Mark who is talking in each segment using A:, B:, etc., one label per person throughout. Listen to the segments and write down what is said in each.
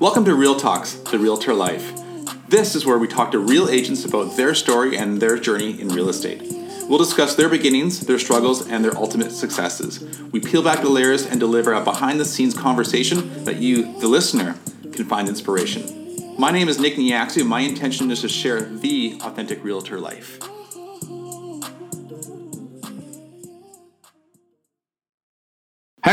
A: Welcome to Real Talks, the Realtor Life. This is where we talk to real agents about their story and their journey in real estate. We'll discuss their beginnings, their struggles, and their ultimate successes. We peel back the layers and deliver a behind the scenes conversation that you, the listener, can find inspiration. My name is Nick Niaksu. My intention is to share the authentic realtor life.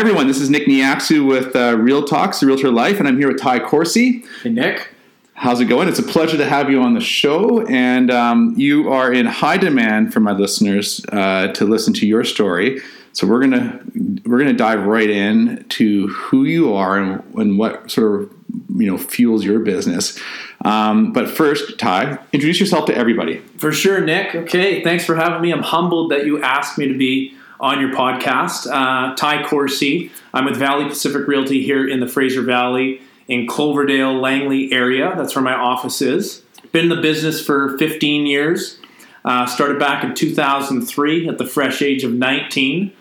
A: Everyone. This is Nick Niaksu with uh, Real Talks, the Realtor Life, and I'm here with Ty Corsi.
B: Hey, Nick.
A: How's it going? It's a pleasure to have you on the show, and um, you are in high demand for my listeners uh, to listen to your story. So we're gonna we're gonna dive right in to who you are and, and what sort of you know fuels your business. Um, but first, Ty, introduce yourself to everybody.
B: For sure, Nick. Okay, thanks for having me. I'm humbled that you asked me to be on your podcast. Uh, Ty Corsi. I'm with Valley Pacific Realty here in the Fraser Valley in Cloverdale, Langley area. That's where my office is. Been in the business for 15 years. Uh, started back in 2003 at the fresh age of 19.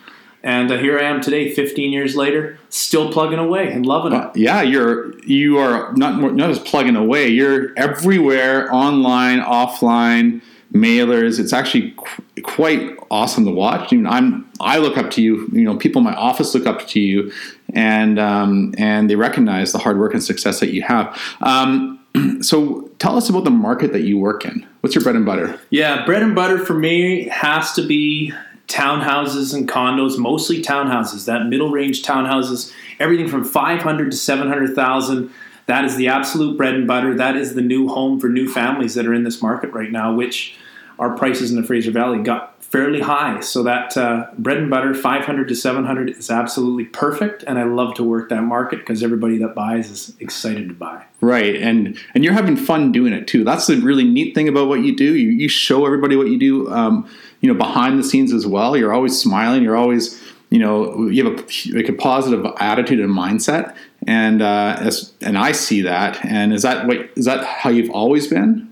B: And uh, here I am today, 15 years later, still plugging away and loving it.
A: Uh, yeah, you're you are not not just plugging away. You're everywhere, online, offline, mailers. It's actually qu- quite awesome to watch. I mean, I'm I look up to you. You know, people in my office look up to you, and um, and they recognize the hard work and success that you have. Um, so, tell us about the market that you work in. What's your bread and butter?
B: Yeah, bread and butter for me has to be townhouses and condos, mostly townhouses, that middle range townhouses, everything from 500 to 700,000. That is the absolute bread and butter. That is the new home for new families that are in this market right now, which our prices in the Fraser Valley got fairly high. So that uh, bread and butter, 500 to 700, is absolutely perfect. And I love to work that market because everybody that buys is excited to buy.
A: Right, and and you're having fun doing it too. That's the really neat thing about what you do. You, you show everybody what you do. Um, you know, behind the scenes as well. You're always smiling. You're always you know you have a like a positive attitude and mindset, and uh, as, and I see that. And is that what is that how you've always been?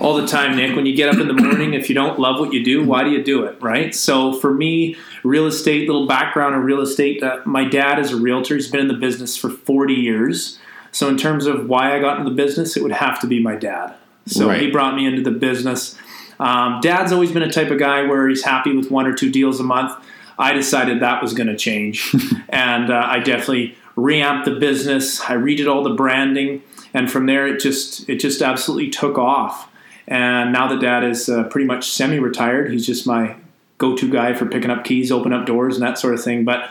B: all the time, Nick. When you get up in the morning, if you don't love what you do, why do you do it, right? So for me, real estate, little background in real estate. Uh, my dad is a realtor. He's been in the business for 40 years. So in terms of why I got into the business, it would have to be my dad. So
A: Right.
B: he brought me into the business. Um, dad's always been a type of guy where he's happy with one or two deals a month. I decided that was going to change, and uh, I definitely reamped the business. I redid all the branding, and from there it just it just absolutely took off. And now that dad is uh, pretty much semi-retired, he's just my go-to guy for picking up keys, open up doors, and that sort of thing. But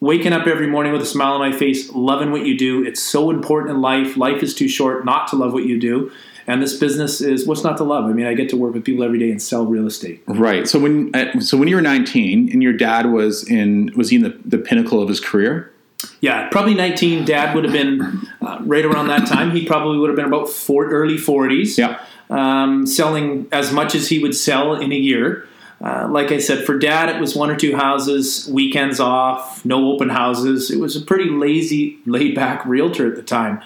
B: waking up every morning with a smile on my face, loving what you do, it's so important in life. Life is too short not to love what you do. And this business is what's not to love. I mean, I get to work with people every day and sell real estate.
A: Right. So when uh, so when you were 19 and your dad was in was he in the, the pinnacle of his career?
B: Yeah, probably 19. Dad would have been uh, right around that time. He probably would have been about four, early 40s.
A: Yeah.
B: um, selling as much as he would sell in a year. Uh, like I said, for dad, it was one or two houses, weekends off, no open houses. It was a pretty lazy, laid back realtor at the time.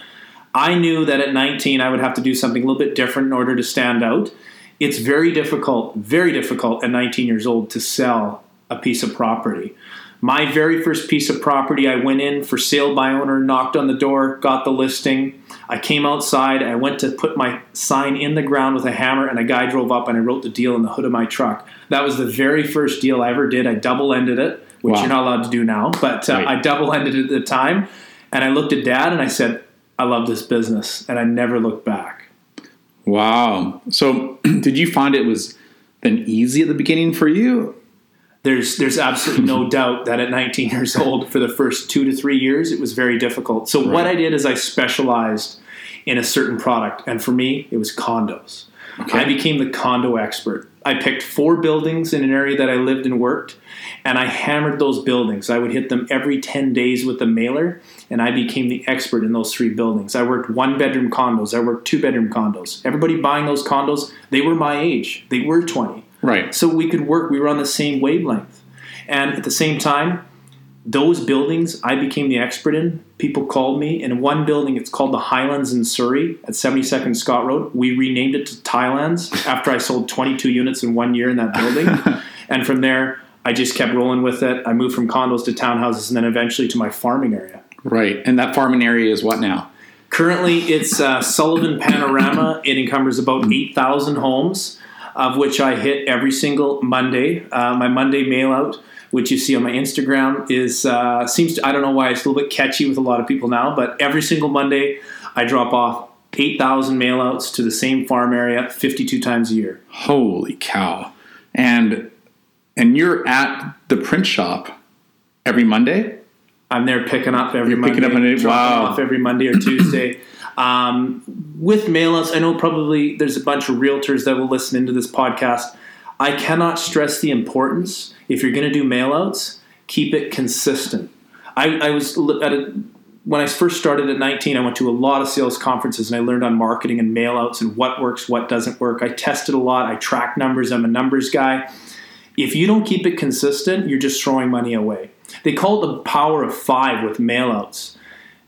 B: I knew that at 19 I would have to do something a little bit different in order to stand out. It's very difficult, very difficult at 19 years old to sell a piece of property. My very first piece of property, I went in for sale by owner, knocked on the door, got the listing. I came outside, I went to put my sign in the ground with a hammer, and a guy drove up and I wrote the deal in the hood of my truck. That was the very first deal I ever did. I double ended it, which
A: Wow.
B: you're not allowed to do now, but uh. I double ended it at the time. And I looked at dad and I said, I love this business. And I never looked back.
A: Wow. So did you find it was then easy at the beginning for you?
B: There's there's absolutely no doubt that at 19 years old for the first two to three years it was very difficult. So what i did is i specialized in a certain product and for me it was condos. I became the condo expert. I picked four buildings in an area that i lived and worked and i hammered those buildings. I would hit them every 10 days with the mailer and i became the expert in those three buildings. I worked one bedroom condos. I worked two bedroom condos. Everybody buying those condos they were my age. They were 20
A: Right.
B: so we could work we were on the same wavelength and at the same time those buildings i became the expert in people called me in one building it's called the highlands in surrey at 72nd scott road we renamed it to thailands after i sold 22 units in one year in that building and from there i just kept rolling with it i moved from condos to townhouses and then eventually to my farming area
A: Right. And that farming area is what now?
B: Currently, it's uh, Sullivan Panorama. It encumbers about 8,000 homes, of which I hit every single Monday. Uh, my Monday mail out, which you see on my Instagram, is uh, seems to, I don't know why it's a little bit catchy with a lot of people now, but every single Monday I drop off 8,000 mail outs to the same farm area 52 times a year.
A: Holy cow. And and you're at the print shop every Monday?
B: I'm there picking up every
A: You're
B: Monday.
A: picking up
B: dropping
A: Wow.
B: off every Monday or Tuesday. um, with mailouts, I know probably there's a bunch of realtors that will listen into this podcast. I cannot stress the importance. If you're going to do mailouts, keep it consistent. I, I was at a, when I first started at 19. I went to a lot of sales conferences and I learned on marketing and mailouts and what works, what doesn't work. I tested a lot. I track numbers. I'm a numbers guy. If you don't keep it consistent, you're just throwing money away. They call it the power of five with mailouts.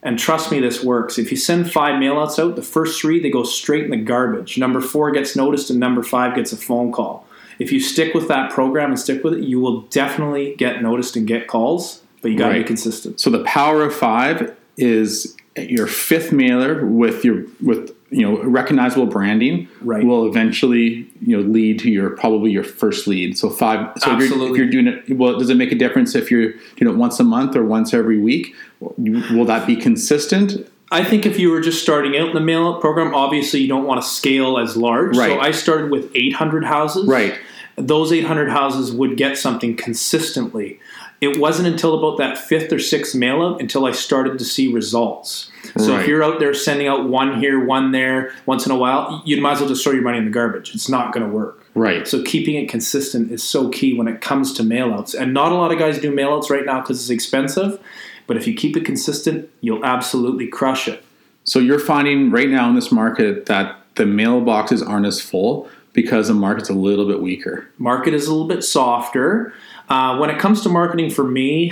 B: And trust me, this works. If you send five mailouts out, the first three they go straight in the garbage. Number four gets noticed, and number five gets a phone call. If you stick with that program and stick with it, you will definitely get noticed and get calls. But you got to be consistent.
A: So the power of five is your fifth mailer with your with you know recognizable branding
B: Right.
A: will eventually you know lead to your probably your first lead. So five. So if you're,
B: Absolutely.
A: if you're doing it, well, does it make a difference if you're doing it once a month or once every week? Will that be consistent?
B: I think if you were just starting out in the mail program, obviously you don't want to scale as large.
A: Right.
B: So I started with 800 houses.
A: Right.
B: Those 800 houses would get something consistently. It wasn't until about that fifth or sixth mail out until I started to see results. So
A: Right.
B: if you're out there sending out one here, one there, once in a while, you might as well just throw your money in the garbage. It's not going to work.
A: Right.
B: So keeping it consistent is so key when it comes to mailouts. And not a lot of guys do mailouts right now because it's expensive. But if you keep it consistent, you'll absolutely crush it.
A: So you're finding right now in this market that the mailboxes aren't as full because the market's a little bit weaker.
B: Market is a little bit softer. Uh, when it comes to marketing for me,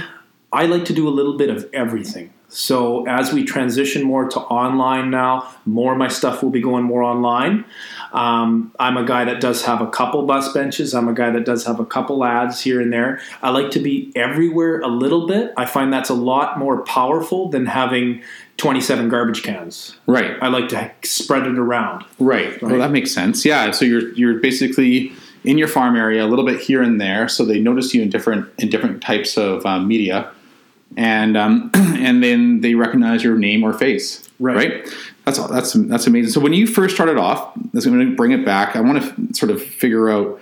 B: I like to do a little bit of everything. So as we transition more to online now, more of my stuff will be going more online. Um, I'm a guy that does have a couple bus benches. I'm a guy that does have a couple ads here and there. I like to be everywhere a little bit. I find that's a lot more powerful than having 27 garbage cans.
A: Right.
B: I like to spread it around.
A: Right. Well, that makes sense. Yeah. So you're you're basically in your farm area a little bit here and there. So they notice you in different in different types of um, media, and um, and then they recognize your name or face.
B: Right.
A: That's all. That's that's amazing. So when you first started off, I'm going to bring it back. I want to sort of figure out,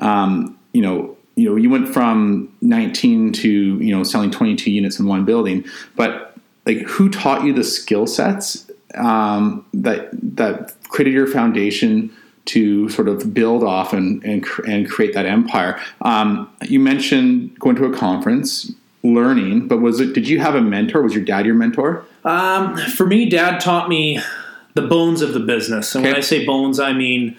A: um, you know. You know, you went from 19 to you know selling 22 units in one building, but like who taught you the skill sets um, that that created your foundation to sort of build off and and, and create that empire. Um, you mentioned going to a conference, learning, but was it? Did you have a mentor? Was your dad your mentor?
B: Um, for me, Dad taught me the bones of the business, and when I say bones, I mean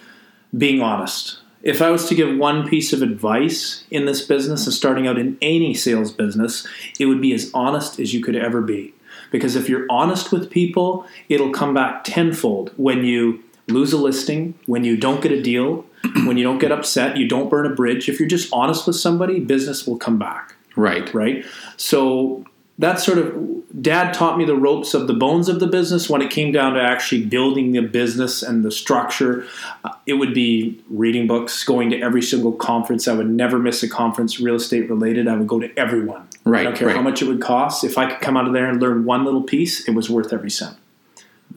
B: being honest. If I was to give one piece of advice in this business and starting out in any sales business, it would be as honest as you could ever be. Because if you're honest with people, it'll come back tenfold when you lose a listing, when you don't get a deal, when you don't get upset, you don't burn a bridge. If you're just honest with somebody, business will come back
A: Right.
B: right? So that's sort of dad taught me the ropes of the bones of the business when it came down to actually building the business and the structure uh, it would be reading books going to every single conference i would never miss a conference real estate related i would go to everyone
A: Right,
B: i don't care
A: right.
B: how much it would cost if i could come out of there and learn one little piece it was worth every cent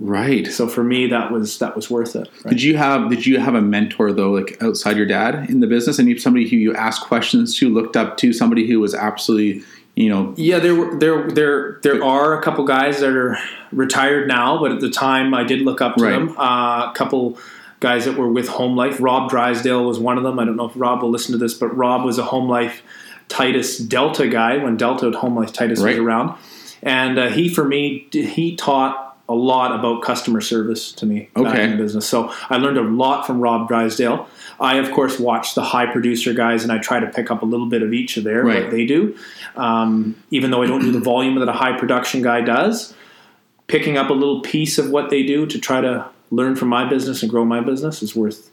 A: Right.
B: so for me that was that was worth it right?
A: Did you have Did you have a mentor though, like outside your dad in the business, and you somebody who you asked questions to, looked up to, somebody who was absolutely, you know,
B: Yeah, there were there there there are a couple guys that are retired now, but at the time I did look up to
A: Right.
B: them. Uh, a couple guys that were with Home Life. Rob Drysdale was one of them. I don't know if Rob will listen to this, but Rob was a Home Life Titus Delta guy when Delta at Home Life Titus
A: Right.
B: was around, and uh, he for me he taught a lot about customer service to me back
A: Okay.
B: in business. So I learned a lot from Rob Drysdale. I of course watch the high producer guys, and I try to pick up a little bit of each of their
A: Right.
B: what they do. Um, even though I don't do the volume that a high production guy does, picking up a little piece of what they do to try to learn from my business and grow my business is worth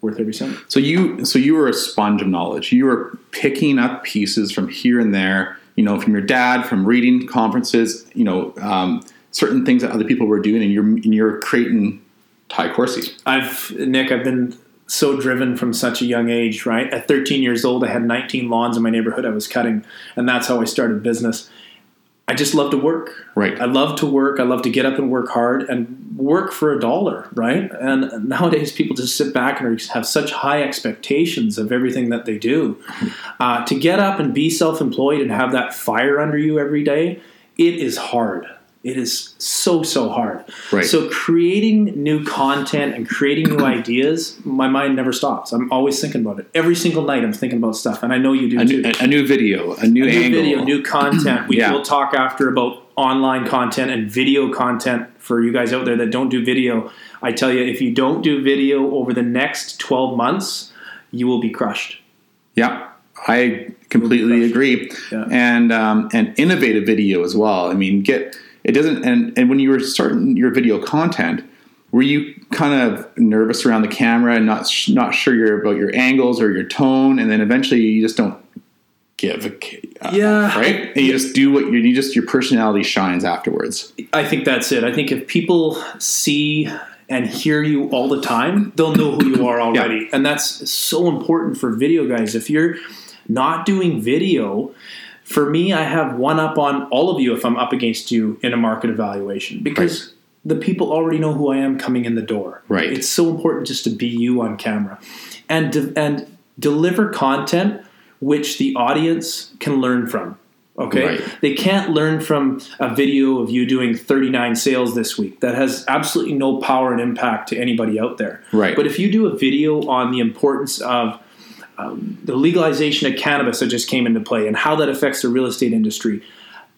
B: worth every cent.
A: So you so you were a sponge of knowledge. You were picking up pieces from here and there. you know, from your dad, from reading conferences, you know, um, certain things that other people were doing, and you're and you're creating Ty Corsi.
B: I've Nick, I've been so driven from such a young age, right? At 13 years old, I had 19 lawns in my neighborhood I was cutting, and that's how I started business. I just love to work.
A: Right.
B: I love to work. I love to get up and work hard and work for a dollar, right? And nowadays, people just sit back and have such high expectations of everything that they do. Uh, to get up and be self employed and have that fire under you every day, it is hard. It is so so hard.
A: Right.
B: So creating new content and creating new ideas, my mind never stops. I'm always thinking about it. Every single night, I'm thinking about stuff, and I know you do
A: A
B: too.
A: new, a, new video, a new
B: A new
A: angle.
B: video, new content. We
A: Yeah.
B: will talk after about online content and video content for you guys out there that don't do video. I tell you, if you don't do video over the next 12 months, you will be crushed.
A: Yeah, I completely agree.
B: Yeah.
A: And um, and innovative video as well. I mean, get it doesn't. And and when you were starting your video content, were you kind of nervous around the camera and not not sure you're about your angles or your tone, and then eventually you just don't give a uh,
B: Yeah.
A: right, and you just do what you, you just your personality shines afterwards.
B: I think that's it. I think if people see and hear you all the time, they'll know who you are already. And that's so important for video guys. If you're not doing video, for me, I have one up on all of you if I'm up against you in a market evaluation because the people already know who I am coming in the door.
A: Right.
B: It's so important just to be you on camera and de- and deliver content which the audience can learn from. Okay?
A: Right.
B: They can't learn from a video of you doing 39 sales this week. That has absolutely no power and impact to anybody out there.
A: Right.
B: But if you do a video on the importance of um, the legalization of cannabis that just came into play and how that affects the real estate industry,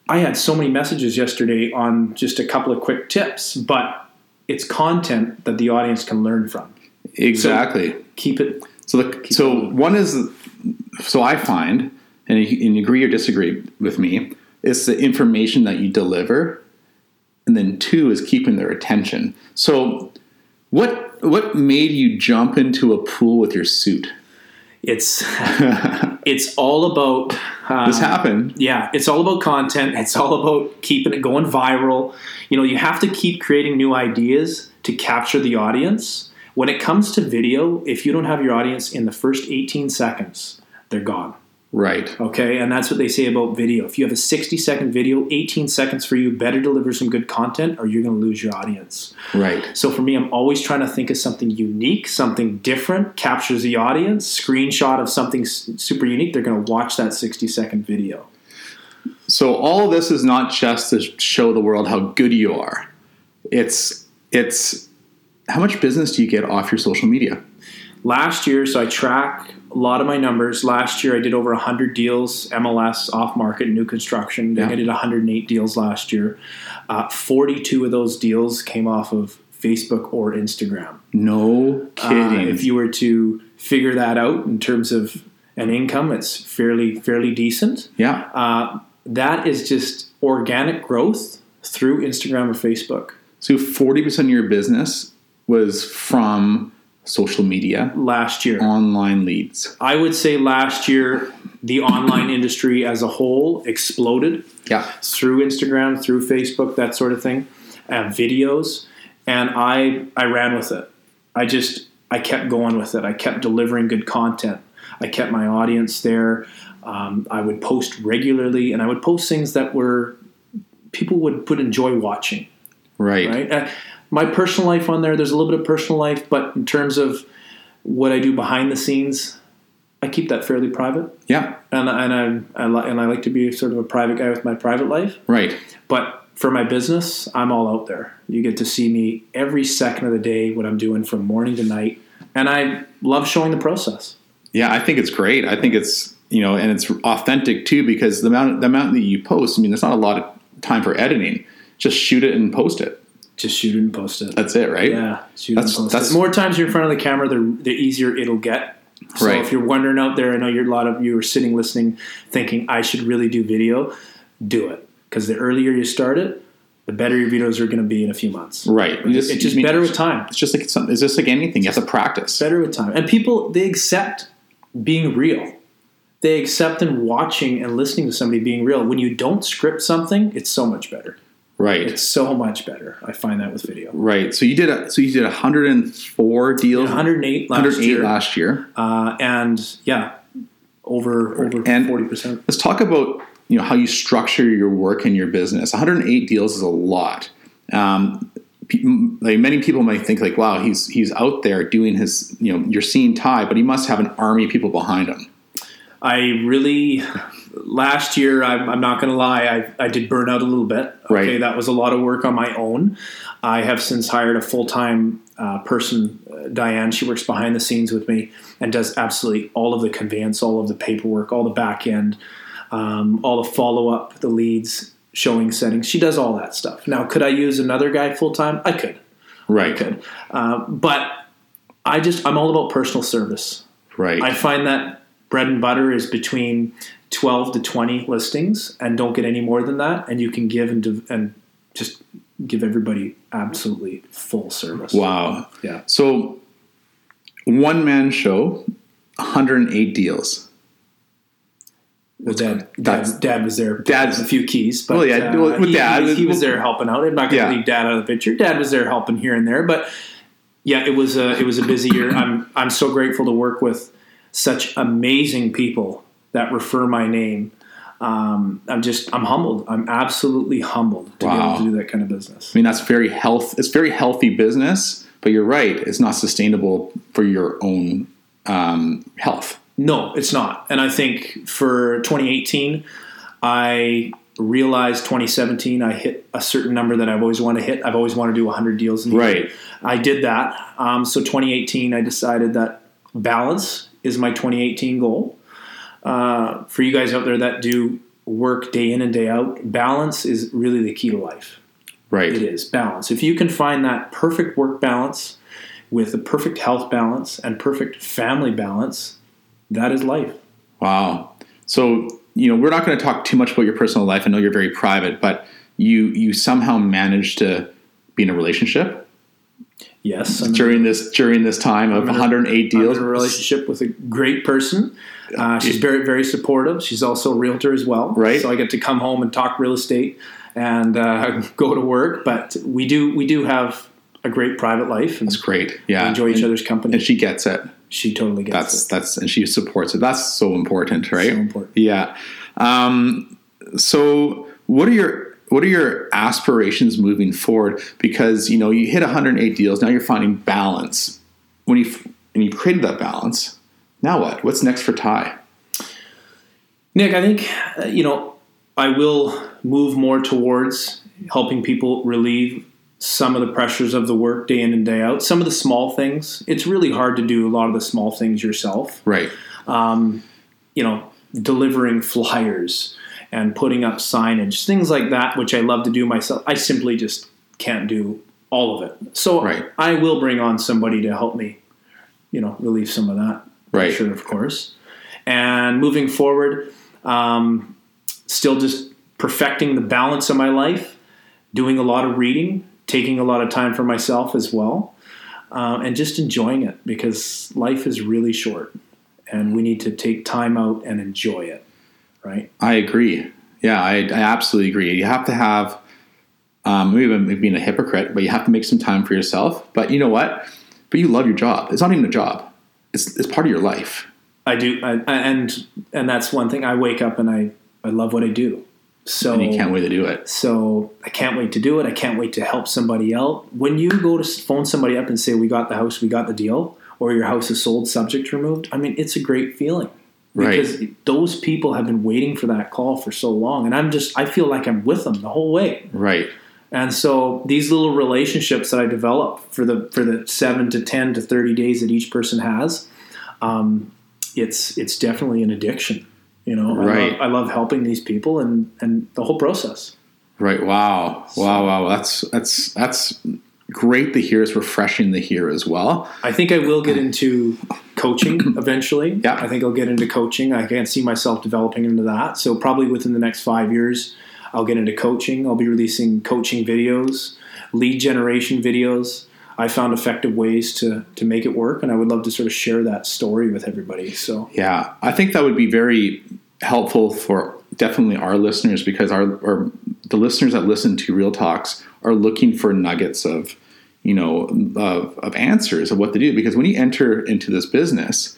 B: I had so many messages yesterday on just a couple of quick tips, but it's content that the audience can learn from.
A: Exactly.
B: Keep it.
A: So the so one is so I find and you, and you agree or disagree with me is the information that you deliver, and then two is keeping their attention. So what what made you jump into a pool with your suit?
B: It's it's all about uh,
A: This happened.
B: yeah, it's all about content. It's all about keeping it going viral. You know, you have to keep creating new ideas to capture the audience. When it comes to video, if you don't have your audience in the first 18 seconds, they're gone.
A: Right.
B: Okay, and that's what they say about video. If you have a 60 second video, 18 seconds for you, better deliver some good content or you're going to lose your audience.
A: Right.
B: So for me, I'm always trying to think of something unique, something different, captures the audience, screenshot of something super unique. They're going to watch that 60 second video.
A: So all of this is not just to show the world how good you are. It's it's how much business do you get off your social media?
B: Last year, so I track a lot of my numbers. Last year, I did over 100 deals, MLS, off market, new construction.
A: Yeah.
B: I did 108 deals last year. Uh, 42 of those deals came off of Facebook or Instagram.
A: No
B: Uh,
A: kidding.
B: if you were to figure that out in terms of an income, it's fairly fairly decent.
A: yeah.
B: Uh, that is just organic growth through Instagram or Facebook.
A: So forty percent of your business was from social media,
B: Last year,
A: online leads.
B: I would say last year the online industry as a whole exploded
A: Yeah.
B: through Instagram, through Facebook, that sort of thing, and videos. And I I ran with it. I just I kept going with it. I kept delivering good content. I kept my audience there. Um, I would post regularly, and I would post things that were people would would enjoy watching.
A: Right.
B: Right. Uh, my personal life on there, there's a little bit of personal life, but in terms of what I do behind the scenes, I keep that fairly private.
A: Yeah.
B: And, and I, I li- and I like to be sort of a private guy with my private life.
A: Right.
B: But for my business, I'm all out there. You get to see me every second of the day, what I'm doing from morning to night. And I love showing the process.
A: Yeah, I think it's great. I think it's you know, and it's authentic too because the amount the amount that you post. I mean, there's not a lot of time for editing. Just shoot it and post it.
B: Just shoot it and post it.
A: That's it, right?
B: Yeah, shoot
A: That's-
B: and post
A: that's-
B: it. More times you're in front of the camera, the, the easier it'll get. So
A: Right.
B: if you're wondering out there, I know you're a lot of you are sitting listening, thinking I should really do video. Do it because the earlier you start it, the better your videos are going to be in a few months.
A: Right. You
B: it's just
A: mean,
B: better with time.
A: It's just like something. It's just like anything. You have to practice.
B: better with time. And people they accept being real. they accept and watching and listening to somebody being real. When you don't script something, it's so much better.
A: Right.
B: It's so much better. I find that with video.
A: right. So you did a so you did 104 deals.
B: 108 last
A: 108
B: year,
A: last year.
B: uh, and yeah, over over
A: And-
B: forty percent.
A: Let's talk about you know how you structure your work and your business. 108 deals is a lot. Um, like many people might think like, wow, he's he's out there doing his you know you're seeing Ty, but he must have an army of people behind him.
B: I really last year. I'm, I'm not going to lie. I, I did burn out a little bit. Okay,
A: Right.
B: that was a lot of work on my own. I have since hired a full time uh, person, uh, Diane. She works behind the scenes with me and does absolutely all of the conveyance, all of the paperwork, all the back end, um, all the follow up, the leads, showing settings. She does all that stuff. Now, could I use another guy full time? I could.
A: Right.
B: I could. Uh, but I just I'm all about personal service.
A: Right.
B: I find that bread and butter is between 12 to 20 listings and don't get any more than that and you can give and, div- and just give everybody absolutely full service.
A: wow.
B: Yeah.
A: So one man show, 108 deals.
B: Well, dad, dad, dad was there.
A: Dad's-
B: a few keys, but
A: Well, yeah,
B: uh,
A: with
B: he,
A: dad-
B: he, he was there helping out. I'm not going to
A: Yeah.
B: leave dad out of the picture. Dad was there helping here and there, but yeah, it was a it was a busy year. I'm I'm so grateful to work with such amazing people that refer my name. Um, I'm just I'm humbled. I'm absolutely humbled to be able to do that kind of business.
A: I mean, that's very health. It's very healthy business, but you're right. It's not sustainable for your own um, health.
B: No, it's not. And I think for 2018, I realized 2017 I hit a certain number that I've always wanted to hit. I've always wanted to do 100 deals in a year.
A: Right.
B: I did that. Um, so 2018, I decided that balance is my 2018 goal. Uh, for you guys out there that do work day in and day out, balance is really the key to life.
A: Right.
B: It is balance. If you can find that perfect work balance with a perfect health balance and perfect family balance, that is life.
A: Wow. So, you know, we're not going to talk too much about your personal life. I know you're very private, but you you somehow managed to be in a relationship
B: Yes, I'm
A: during this during this time of
B: in a-
A: 108
B: I'm
A: deals.
B: in a relationship with a great person. Uh, she's very, very supportive. She's also a realtor as well.
A: Right.
B: So I get to come home and talk real estate and uh, go to work. But we do, we do have a great private life
A: That's great. Yeah.
B: we enjoy each
A: and,
B: other's company.
A: and she gets it.
B: she totally gets
A: That's
B: it.
A: that's and she supports it. That's so important, right?
B: So important.
A: Yeah. Um, so what are your what are your aspirations moving forward? Because you know you hit 108 deals. Now you're finding balance. When you and you created that balance, now what? What's next for Ty?
B: Nick, I think uh, you know I will move more towards helping people relieve some of the pressures of the work day in and day out. Some of the small things. It's really hard to do a lot of the small things yourself.
A: Right.
B: Um, you know, delivering flyers and putting up signage, things like that, which I love to do myself. I simply just can't do all of it. So
A: Right.
B: I will bring on somebody to help me, you know, relieve some of that
A: Right.
B: pressure, of course. And moving forward, um, still just perfecting the balance of my life, doing a lot of reading, taking a lot of time for myself as well, uh, and just enjoying it because life is really short and we need to take time out and enjoy it, right?
A: I agree. Yeah, I, I absolutely agree. You have to have, um, maybe I'm being a hypocrite, but you have to make some time for yourself. But you know what? But you love your job. It's not even a job. It's, it's part of your life.
B: I do, I, and and that's one thing. I wake up and I I love what I do. So
A: And you can't wait to do it.
B: So I can't wait to do it. I can't wait to help somebody out. When you go to phone somebody up and say, "We got the house, we got the deal," or your house is sold, subject removed. I mean, it's a great feeling
A: Right.
B: because those people have been waiting for that call for so long, and I'm just I feel like I'm with them the whole way.
A: Right.
B: And so these little relationships that I develop for the for the seven to ten to thirty days that each person has, um, it's it's definitely an addiction. You know, I
A: Right.
B: love, I love helping these people and and the whole process.
A: Right. Wow. Wow. Wow. That's that's that's great to hear. It's refreshing to hear as well.
B: I think I will get into coaching eventually.
A: Yeah.
B: I think I'll get into coaching. I can't see myself developing into that. So probably within the next five years, I'll get into coaching. I'll be releasing coaching videos, lead generation videos. I found effective ways to to make it work, and I would love to sort of share that story with everybody. So
A: Yeah, I think that would be very helpful for definitely our listeners because our or the listeners that listen to Real Talks are looking for nuggets of you know of, of answers of what to do. Because when you enter into this business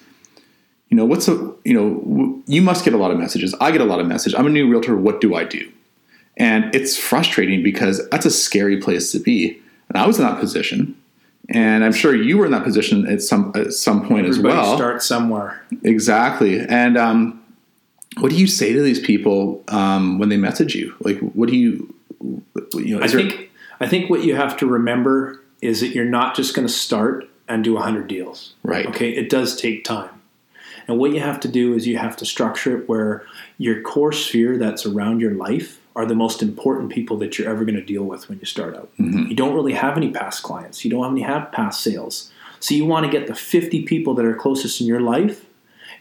A: you know what's a you know you must get a lot of messages. I get a lot of messages. I'm a new realtor. What do i do? And it's frustrating because that's a scary place to be. And i was in that position. And i'm sure you were in that position at some at some point as well.
B: start somewhere.
A: Exactly. And um, what do you say to these people um, when they message you? Like, what do you, you know,
B: I
A: there-
B: think I think what you have to remember is that you're not just going to start and do 100 deals.
A: Right.
B: Okay, it does take time. And what you have to do is you have to structure it where your core sphere that's around your life are the most important people that you're ever going to deal with when you start out. Mm-hmm. You don't really have any past clients. You don't have any have past sales. So you want to get the 50 people that are closest in your life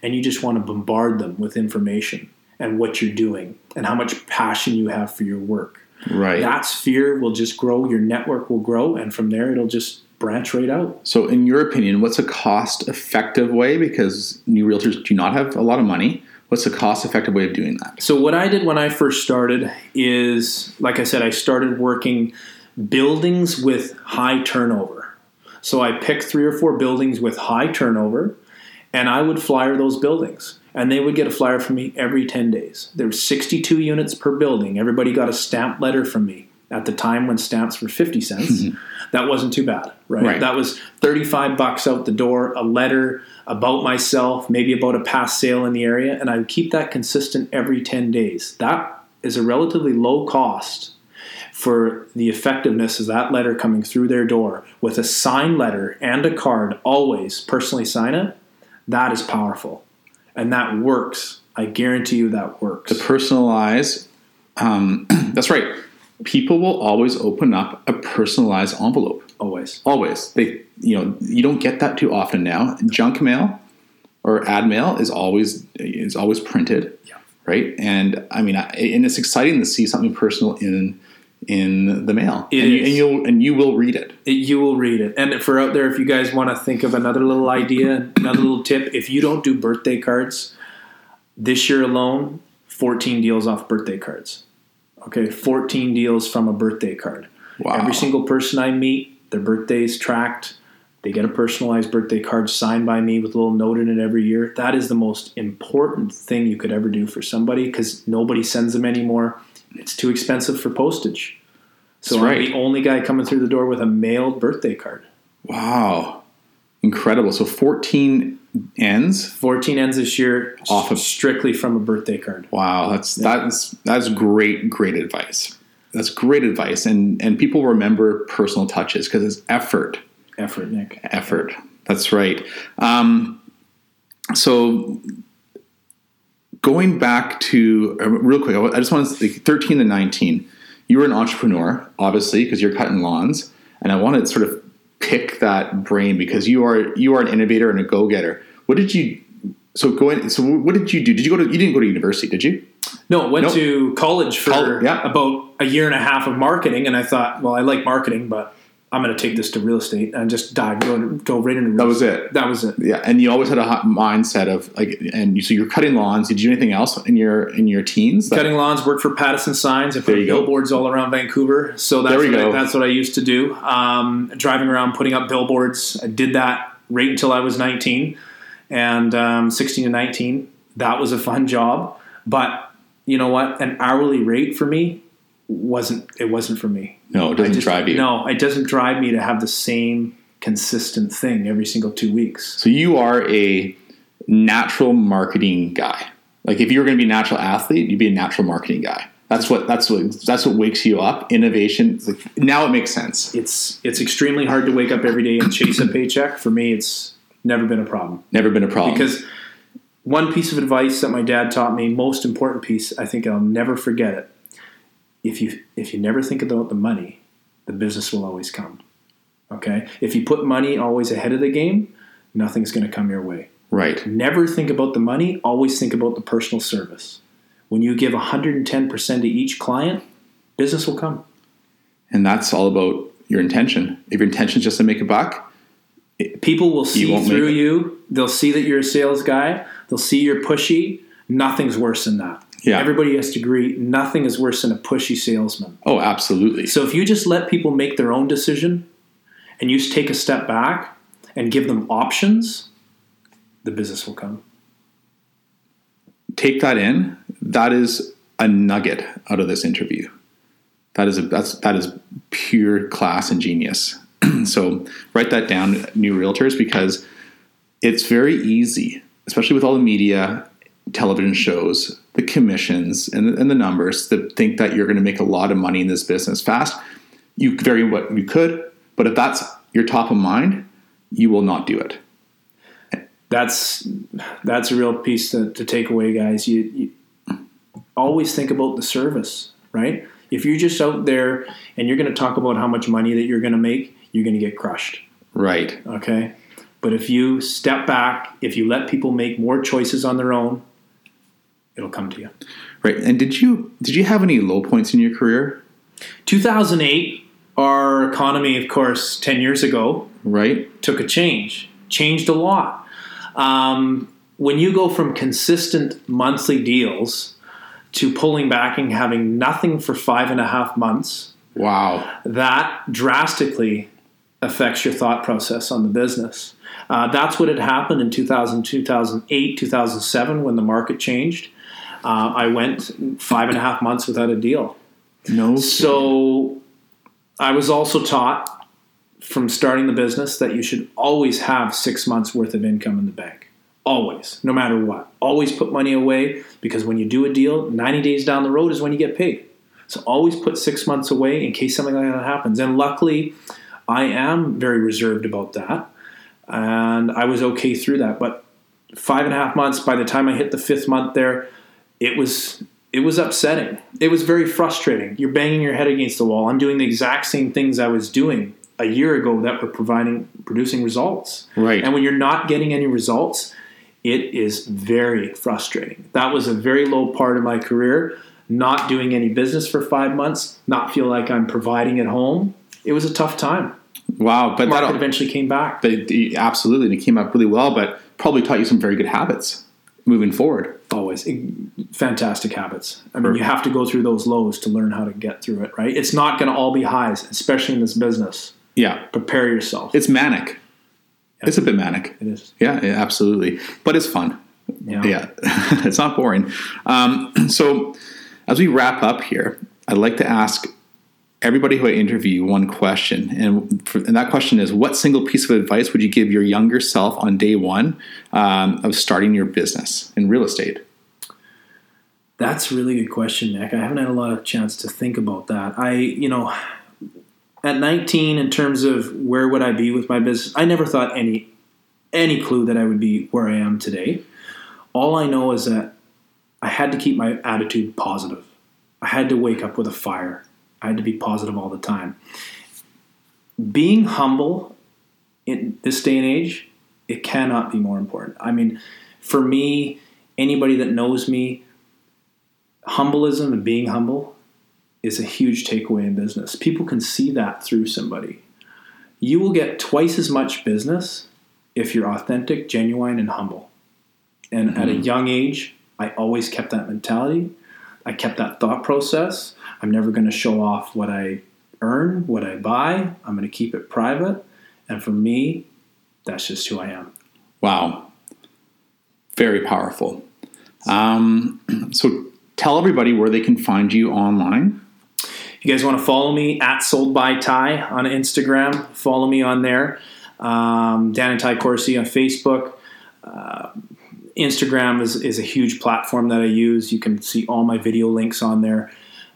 B: and you just want to bombard them with information and what you're doing and how much passion you have for your work
A: right.
B: that sphere will just grow, your network will grow, and from there it'll just branch right out.
A: so, in your opinion, what's a cost effective way? Because new realtors do not have a lot of money. What's a cost effective way of doing that?
B: So, what I did when I first started is, like I said, I started working buildings with high turnover. So, I picked three or four buildings with high turnover, and I would flyer those buildings. And they would get a flyer from me every 10 days. There were 62 units per building. Everybody got a stamp letter from me at the time when stamps were 50 cents. that wasn't too bad, right?
A: Right.
B: That was 35 bucks out the door, a letter about myself, maybe about a past sale in the area, and I would keep that consistent every 10 days. That is a relatively low cost for the effectiveness of that letter coming through their door with a signed letter and a card, always personally sign it. That is powerful. And that works. I guarantee you that works.
A: To personalize. Um, that's right. People will always open up a personalized envelope.
B: Always.
A: Always. They, you know, you don't get that too often now. Junk mail or ad mail is always is always printed.
B: Yeah.
A: Right. And I mean, I, and it's exciting to see something personal in in the mail.
B: It
A: and, you, and you'll and you will read it.
B: It, you will read it. And for out there, if you guys want to think of another little idea, another little tip, if you don't do birthday cards, this year alone, 14 deals off birthday cards. Okay, 14 deals from a birthday card.
A: Wow.
B: Every single person I meet, their birthday is tracked. They get a personalized birthday card signed by me with a little note in it every year. That is the most important thing you could ever do for somebody because nobody sends them anymore. It's too expensive for postage. So
A: That's
B: I'm
A: right.
B: the only guy coming through the door with a mailed birthday card.
A: Wow. Incredible. So 14 ends.
B: 14 ends this year
A: Off of-
B: strictly from a birthday card.
A: Wow, that's that's that's great, great advice. That's great advice, and and people remember personal touches because it's effort,
B: Effort, Nick.
A: effort. That's right. Um, so going back to uh, real quick, I just want to say, thirteen to nineteen. You were an entrepreneur, obviously, because you're cutting lawns, and I want to sort of pick that brain because you are you are an innovator and a go getter. What did you? So going. So what did you do? Did you go to? You didn't go to university, did you?
B: No, went
A: Nope.
B: to college for
A: Col- yeah.
B: about a year and a half of marketing, and I thought, well, I like marketing, but I'm going to take this to real estate and just dive, go, go right into real
A: That was
B: estate.
A: it.
B: That was it.
A: Yeah, and you always had a hot mindset of like, and you, so you're cutting lawns. Did you do anything else in your in your teens? that-
B: Cutting lawns, worked for Pattison Signs. I put
A: There you go.
B: billboards all around Vancouver. So that's what I, that's what I used to do. Um, driving around, putting up billboards. I did that right until I was 19 and um, 16 to 19. That was a fun job, but you know what? An hourly rate for me wasn't. It wasn't for me.
A: no, it doesn't
B: just-
A: drive you.
B: No, it doesn't drive me to have the same consistent thing every single two weeks.
A: So you are a natural marketing guy. Like if you were going to be a natural athlete, you'd be a natural marketing guy. That's what that's what that's what wakes you up. Innovation. Like, now it makes sense.
B: It's it's extremely hard to wake up every day and chase a paycheck. For me, it's never been a problem.
A: Never been a problem.
B: Because one piece of advice that my dad taught me, most important piece, I think I'll never forget it. If you if you never think about the money, the business will always come. Okay? If you put money always ahead of the game, nothing's going to come your way.
A: right.
B: Never think about the money, always think about the personal service. When you give 110% to each client, business will come.
A: and that's all about your intention. If your intention is just to make a buck, eh,
B: People will see
A: won't
B: through you. They'll see that you're a sales guy. They'll see you're pushy. Nothing's worse than that.
A: Yeah.
B: Everybody has to agree. Nothing is worse than a pushy salesman.
A: oh, absolutely.
B: So if you just let people make their own decision and you just take a step back and give them options, the business will come.
A: Take that in. That is a nugget out of this interview. That is a that's that is pure class and genius. so write that down, new realtors, because it's very easy, especially with all the media, television shows, the commissions, and, and the numbers, to think that you're going to make a lot of money in this business fast. You very what you could, but if that's your top of mind, you will not do it.
B: That's that's a real piece to, to take away, guys. You, you always think about the service, right? If you're just out there and you're going to talk about how much money that you're going to make, you're going to get crushed.
A: Right.
B: Okay. But if you step back, if you let people make more choices on their own, it'll come to you.
A: Right. And did you did you have any low points in your career?
B: 2008, our economy, of course, 10 years ago,
A: Right.
B: took a change, changed a lot. Um, when you go from consistent monthly deals to pulling back and having nothing for five and a half months,
A: Wow.
B: that drastically affects your thought process on the business. Uh, that's what had happened in 2000, 2008, 2007 when the market changed. Uh, I went five and a half months without a deal.
A: No.
B: So I was also taught from starting the business that you should always have six months worth of income in the bank. Always, no matter what. Always put money away because when you do a deal, 90 days down the road is when you get paid. So always put six months away in case something like that happens. And luckily, I am very reserved about that. And I was okay through that. But five and a half months, by the time I hit the fifth month there, it was it was upsetting. It was very frustrating. You're banging your head against the wall. I'm doing the exact same things I was doing a year ago that were providing producing results.
A: Right.
B: And when you're not getting any results, it is very frustrating. That was a very low part of my career. Not doing any business for five months, not feel like I'm providing at home. It was a tough time.
A: Wow. But
B: Market
A: that
B: eventually came back.
A: But absolutely, and it came up really well. But probably taught you some very good habits moving forward.
B: Always fantastic habits. I mean, you have to go through those lows to learn how to get through it, right? It's not going to all be highs, especially in this business.
A: Yeah,
B: Prepare yourself.
A: it's manic. It's a bit manic.
B: It is.
A: Yeah, yeah, absolutely. But it's fun.
B: Yeah.
A: Yeah, it's not boring. Um, so, as we wrap up here, I'd like to ask everybody who I interview one question, and, for, and that question is: What single piece of advice would you give your younger self on day one um, of starting your business in real estate?
B: That's a really good question, Nick. I haven't had a lot of chance to think about that. I, you know, at 19, in terms of where would I be with my business, I never thought any any clue that I would be where I am today. All I know is that I had to keep my attitude positive. I had to wake up with a fire. I had to be positive all the time. Being humble in this day and age, it cannot be more important. I mean, for me, anybody that knows me, humbleism and being humble is a huge takeaway in business. People can see that through somebody. You will get twice as much business if you're authentic, genuine, and humble. And at a mm-hmm. young age, I always kept that mentality. I kept that thought process. I'm never going to show off what I earn, what I buy. I'm going to keep it private. And for me, that's just who I am.
A: Wow. Very powerful. Um, so tell everybody where they can find you online.
B: You guys want to follow me at Sold by Ty on Instagram, follow me on there. Um, Dan and Ty Corsi on Facebook. Uh, Instagram is, is a huge platform that I use. You can see all my video links on there.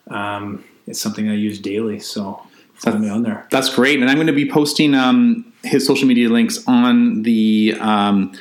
B: Um, it's something I use daily, so follow me on there.
A: That's great, and I'm going to be posting um, his social media links on the um,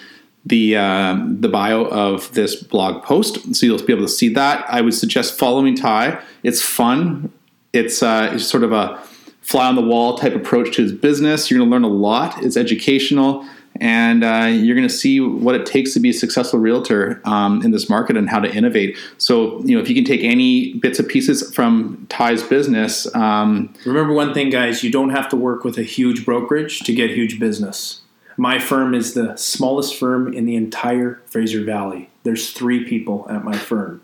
A: the uh, the bio of this blog post, so you'll be able to see that. I would suggest following Ty. It's fun. It's uh, it's sort of a fly on the wall type approach to his business. You're going to learn a lot. It's educational, and uh, you're going to see what it takes to be a successful realtor um, in this market and how to innovate. So, you know, if you can take any bits and pieces from Ty's business. Um,
B: Remember one thing, guys: you don't have to work with a huge brokerage to get huge business. My firm is the smallest firm in the entire Fraser Valley. There's three people at my firm.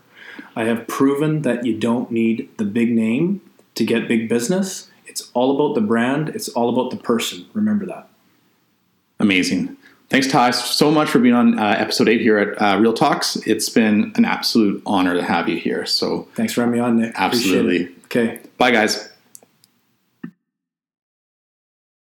B: I have proven that you don't need the big name to get big business. It's all about the brand. It's all about the person. Remember that.
A: Amazing. Thanks, Ty, so much for being on uh, episode eight here at uh, Real Talks. It's been an absolute honor to have you here. So
B: thanks for having me on, Nick.
A: Absolutely.
B: Okay.
A: Bye, guys.